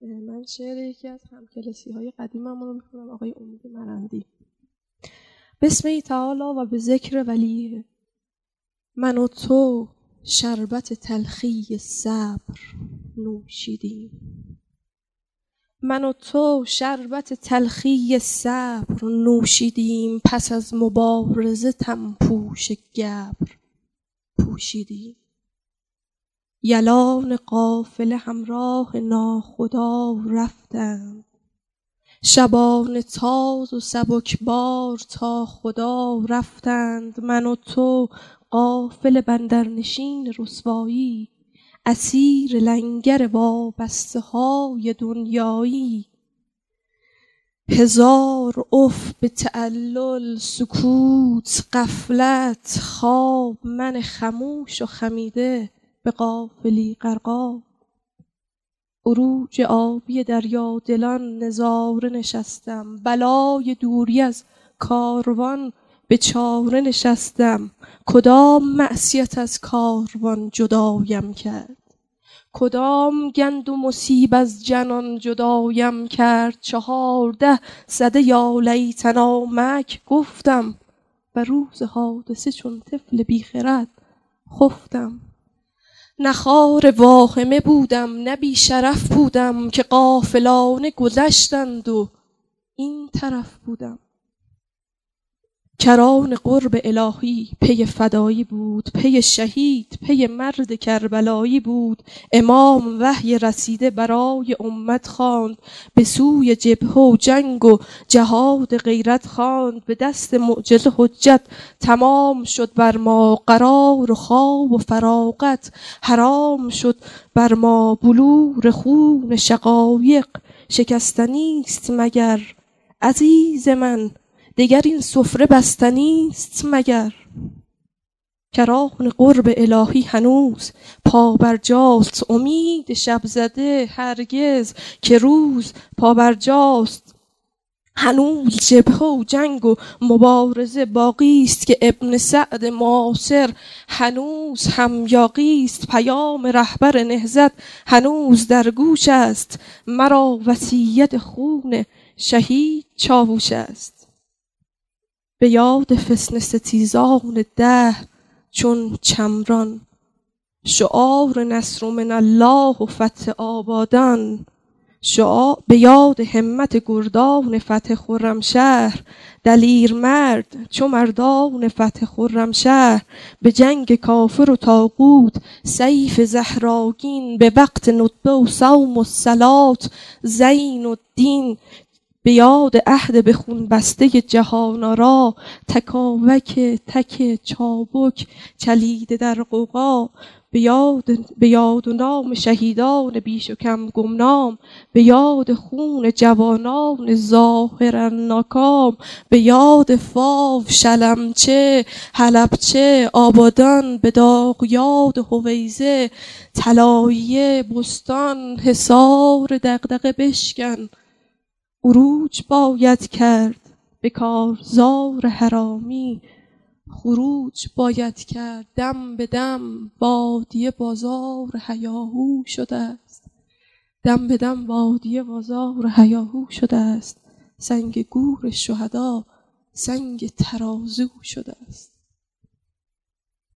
من شعر یکی از همکلسی های قدیمم رو می‌خونم آقای امید مرندی. بسم تعالی و به ذکر ولیه من و تو شربت تلخی صبر نوشیدیم. من و تو شربت تلخی صبر نوشیدیم پس از مبارزه تنپوش گبر پوشیدیم. یلان قافله همراه ناخدا رفتند شبان تاز و سبکبار تا خدا رفتند. من و تو قافل بندرنشین رسوایی اسیر لنگر وابسته های دنیایی. هزار اف به تعلل سکوت غفلت خواب من خموش و خمیده. به قافلی غرقاب عروج آبی دریا دلان نظاره نشستم. بلای دوری از کاروان به چاره نشستم. کدام معصیت از کاروان جدایم کرد؟ کدام گند و مصیب از جنان جدایم کرد؟ چهارده صده یا لیتنا مک گفتم. و روز حادثه چون طفل بیخرد خفتم. نه خوار واهمه بودم نه بی شرف بودم که غافلانه گذشتند و این طرف بودم. کران قرب الهی پی فدایی بود پی شهید پی مرد کربلایی بود. امام وحی رسیده برای امت خواند به سوی جبهه و جنگ و جهاد غیرت خواند. به دست معجزه حجت تمام شد بر ما. قرار و خواب و فراغت حرام شد بر ما. بلور خون شقایق شکستنی است مگر عزیز من. دگر این سفره بستنی است مگر؟ کران قرب الهی هنوز پابرجاست امید شب زده هرگز که روز پابرجاست هنوز جبهه و جنگ و مبارزه باقی است که ابن سعد معاصر هنوز هم یاقی است. پیام رهبر نهزت هنوز در گوش است. مرا وصیت خون شهید چاووش است. به یاد فسن ستیزان ده چون چمران. شعار نصر من الله و فتح آبادان. به یاد همت گردان فتح خرمشهر. دلیر مرد چو مردان فتح خرمشهر. به جنگ کافر و تاغوت سیف زهراگین. به وقت ندبه و صوم و صلات زین الدین. به یاد عهد به خون بسته جهان را تکاوک تک چابک چلیده در قوقا به یاد, به یاد و نام شهیدان بیش و کم گمنام. به یاد خون جوانان ظاهرا ناکام. به یاد فاو شلمچه حلبچه آبادان. به داغ یاد هویزه طلایه بستان. حصار دغدغه بشکن. عروج باید کرد به کارزار حرامی. خروج باید کرد دم به دم بادیه بازار هیاهو شده است. دم به دم بادیه بازار هیاهو شده است. سنگ گور شهدا سنگ ترازو شده است.